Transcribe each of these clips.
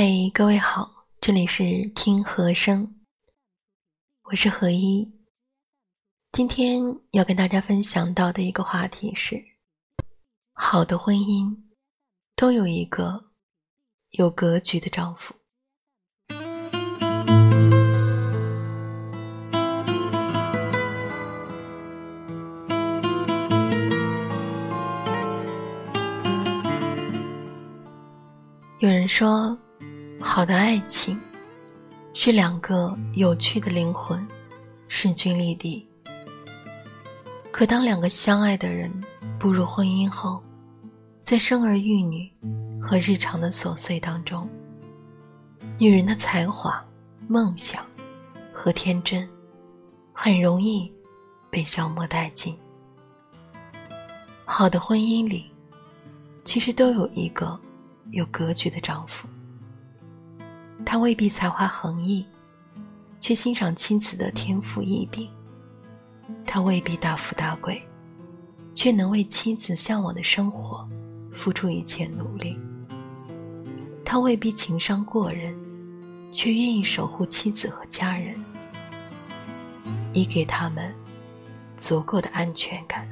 嘿，各位好，这里是听和声，我是何一。今天要跟大家分享到的一个话题是：好的婚姻都有一个有格局的丈夫。有人说。好的爱情，是两个有趣的灵魂势均力敌。可当两个相爱的人步入婚姻后，在生儿育女和日常的琐碎当中，女人的才华、梦想和天真，很容易被消磨殆尽。好的婚姻里，其实都有一个有格局的丈夫。他未必才华横溢，却欣赏妻子的天赋异禀；他未必大富大贵，却能为妻子向往的生活付出一切努力；他未必情商过人，却愿意守护妻子和家人，以给他们足够的安全感。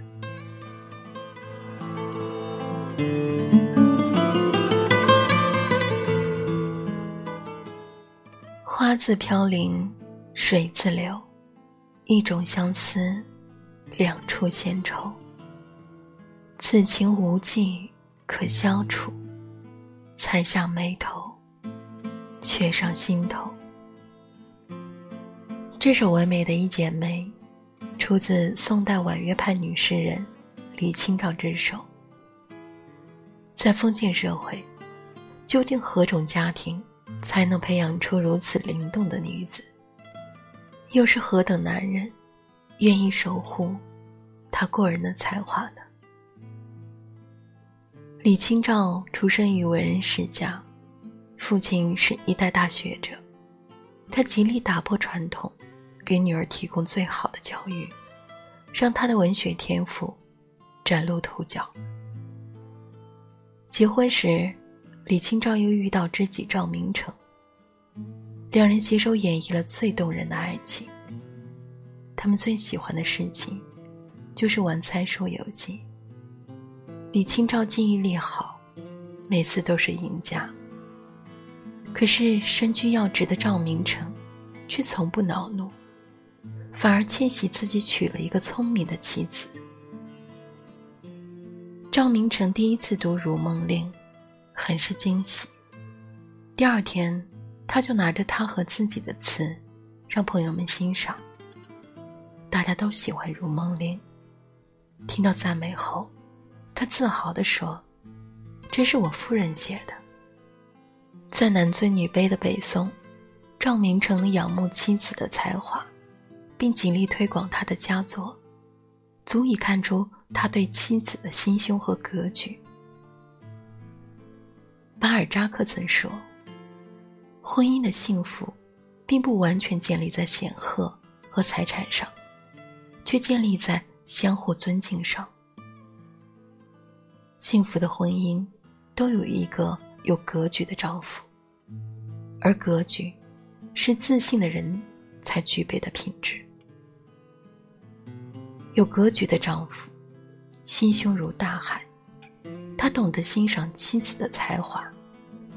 花自飘零，水自流，一种相思，两处闲愁。此情无计可消除，才下眉头，却上心头。这首唯美的一剪梅，出自宋代婉约派女诗人李清照之手。在封建社会，究竟何种家庭？才能培养出如此灵动的女子。又是何等男人，愿意守护她过人的才华呢？李清照出生于文人世家，父亲是一代大学者，他极力打破传统，给女儿提供最好的教育，让她的文学天赋崭露头角。结婚时。李清照又遇到知己赵明诚，两人携手演绎了最动人的爱情。他们最喜欢的事情，就是玩猜数游戏。李清照记忆力好，每次都是赢家。可是身居要职的赵明诚，却从不恼怒，反而窃喜自己娶了一个聪明的妻子。赵明诚第一次读《如梦令》。很是惊喜。第二天，他就拿着他和自己的词，让朋友们欣赏。大家都喜欢《如梦令》。听到赞美后，他自豪地说：“这是我夫人写的。”在男尊女卑的北宋，赵明诚仰慕妻子的才华，并极力推广他的佳作，足以看出他对妻子的心胸和格局。巴尔扎克曾说：“婚姻的幸福，并不完全建立在显赫和财产上，却建立在相互尊敬上。幸福的婚姻都有一个有格局的丈夫，而格局，是自信的人才具备的品质。有格局的丈夫，心胸如大海。”他懂得欣赏妻子的才华，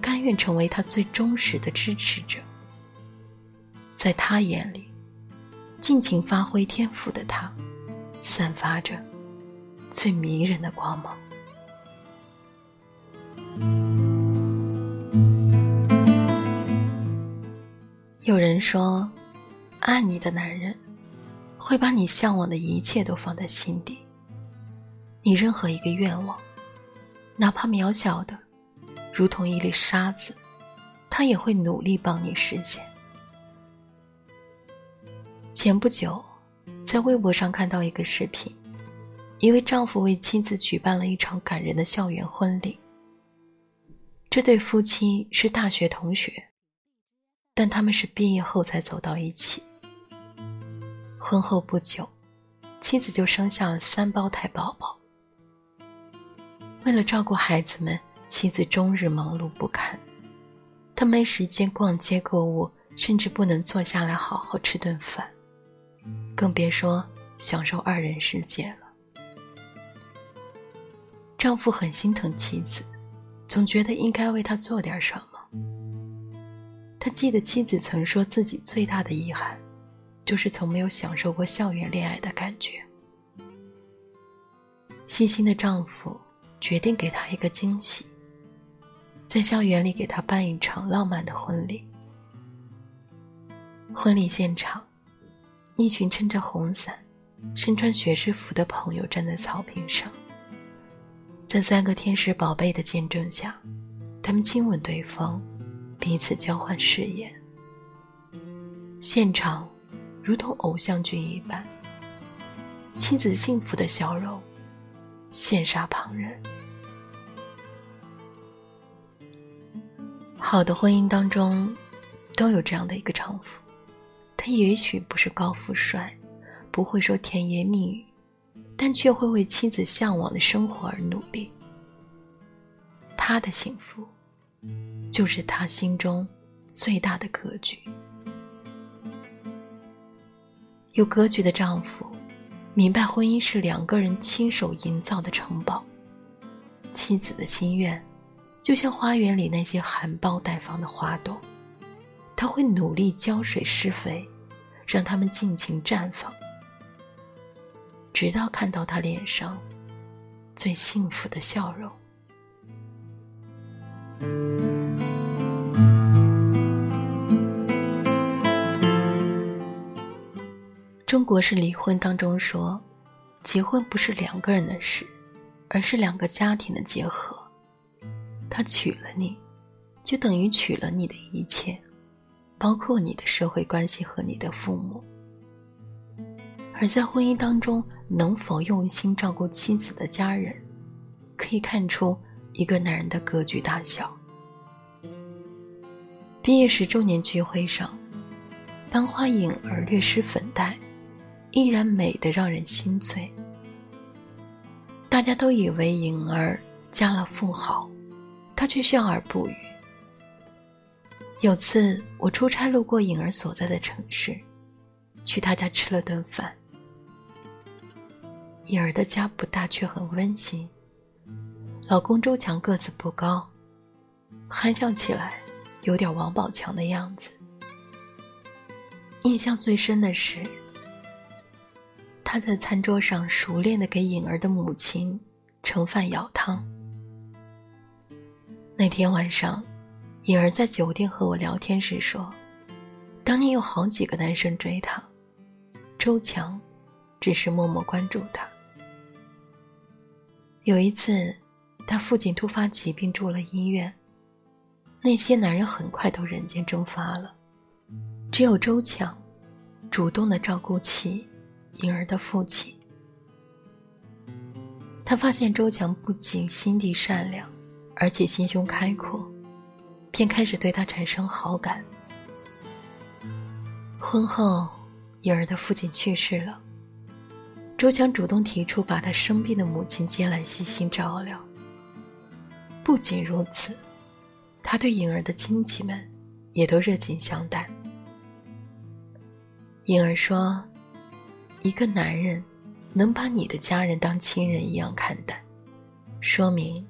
甘愿成为他最忠实的支持者。在他眼里，尽情发挥天赋的他，散发着最迷人的光芒。有人说，爱你的男人，会把你向往的一切都放在心底，你任何一个愿望。哪怕渺小的，如同一粒沙子，他也会努力帮你实现。前不久，在微博上看到一个视频，一位丈夫为妻子举办了一场感人的校园婚礼。这对夫妻是大学同学，但他们是毕业后才走到一起。婚后不久，妻子就生下了三胞胎宝宝。为了照顾孩子们，妻子终日忙碌不堪。她没时间逛街购物，甚至不能坐下来好好吃顿饭，更别说享受二人世界了。丈夫很心疼妻子，总觉得应该为她做点什么。他记得妻子曾说自己最大的遗憾，就是从没有享受过校园恋爱的感觉。细心的丈夫决定给他一个惊喜，在校园里给他办一场浪漫的婚礼。婚礼现场，一群撑着红伞、身穿学士服的朋友站在草坪上，在三个天使宝贝的见证下，他们亲吻对方，彼此交换誓言。现场如同偶像剧一般，妻子幸福的笑容。羡煞旁人。好的婚姻当中，都有这样的一个丈夫，他也许不是高富帅，不会说甜言蜜语，但却会为妻子向往的生活而努力。他的幸福，就是他心中最大的格局。有格局的丈夫。明白婚姻是两个人亲手营造的城堡，妻子的心愿，就像花园里那些含苞待放的花朵，他会努力浇水施肥，让它们尽情绽放，直到看到他脸上最幸福的笑容。中国式离婚当中说，结婚不是两个人的事，而是两个家庭的结合。他娶了你，就等于娶了你的一切，包括你的社会关系和你的父母。而在婚姻当中，能否用心照顾妻子的家人，可以看出一个男人的格局大小。毕业时周年聚会上，班花颖儿略施粉黛。依然美得让人心醉。大家都以为颖儿嫁了富豪，她却笑而不语。有次我出差路过颖儿所在的城市，去她家吃了顿饭。颖儿的家不大，却很温馨。老公周强个子不高，憨笑起来有点王宝强的样子。印象最深的是。他在餐桌上熟练的给颖儿的母亲盛饭舀汤。那天晚上，颖儿在酒店和我聊天时说：“当年有好几个男生追她，周强只是默默关注她。有一次，他父亲突发疾病住了医院，那些男人很快都人间蒸发了，只有周强主动的照顾起。”颖儿的父亲，他发现周强不仅心地善良，而且心胸开阔，便开始对他产生好感。婚后，颖儿的父亲去世了，周强主动提出把他生病的母亲接来细心照料。不仅如此，他对颖儿的亲戚们也都热情相待。颖儿说。一个男人能把你的家人当亲人一样看待，说明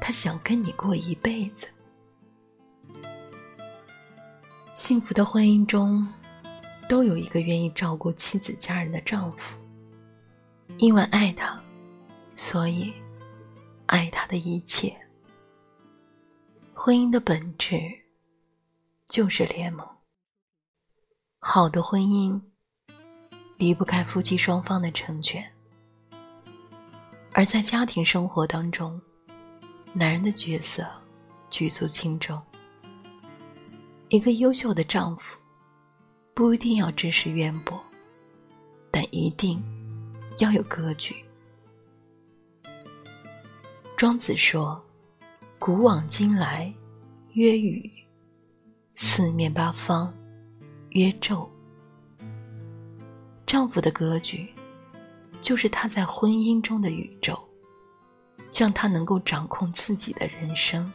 他想跟你过一辈子。幸福的婚姻中，都有一个愿意照顾妻子家人的丈夫，因为爱他，所以爱他的一切。婚姻的本质就是联盟。好的婚姻。离不开夫妻双方的成全，而在家庭生活当中，男人的角色举足轻重。一个优秀的丈夫，不一定要知识渊博，但一定要有格局。庄子说：“古往今来，曰宇；四面八方，曰宙。”丈夫的格局，就是他在婚姻中的宇宙，让他能够掌控自己的人生，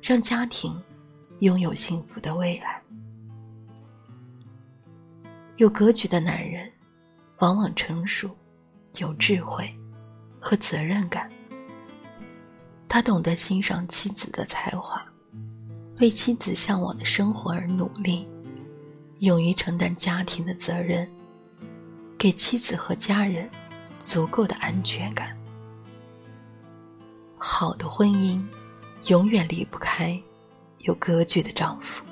让家庭拥有幸福的未来。有格局的男人，往往成熟、有智慧和责任感。他懂得欣赏妻子的才华，为妻子向往的生活而努力，勇于承担家庭的责任，给妻子和家人足够的安全感。好的婚姻，永远离不开有格局的丈夫。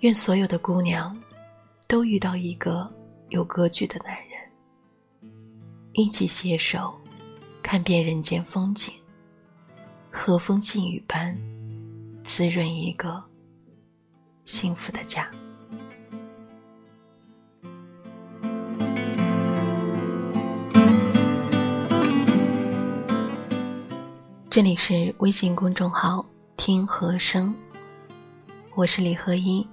愿所有的姑娘，都遇到一个有格局的男人，一起携手。看遍人间风景，和风细雨般滋润一个幸福的家。这里是微信公众号“听和声”，我是李和一。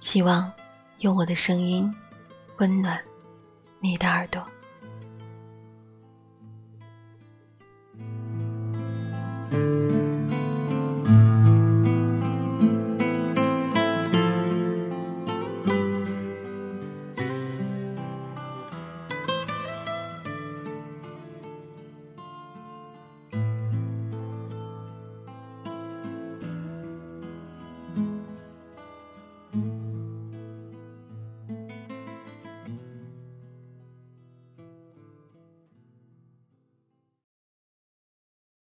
希望用我的声音温暖你的耳朵。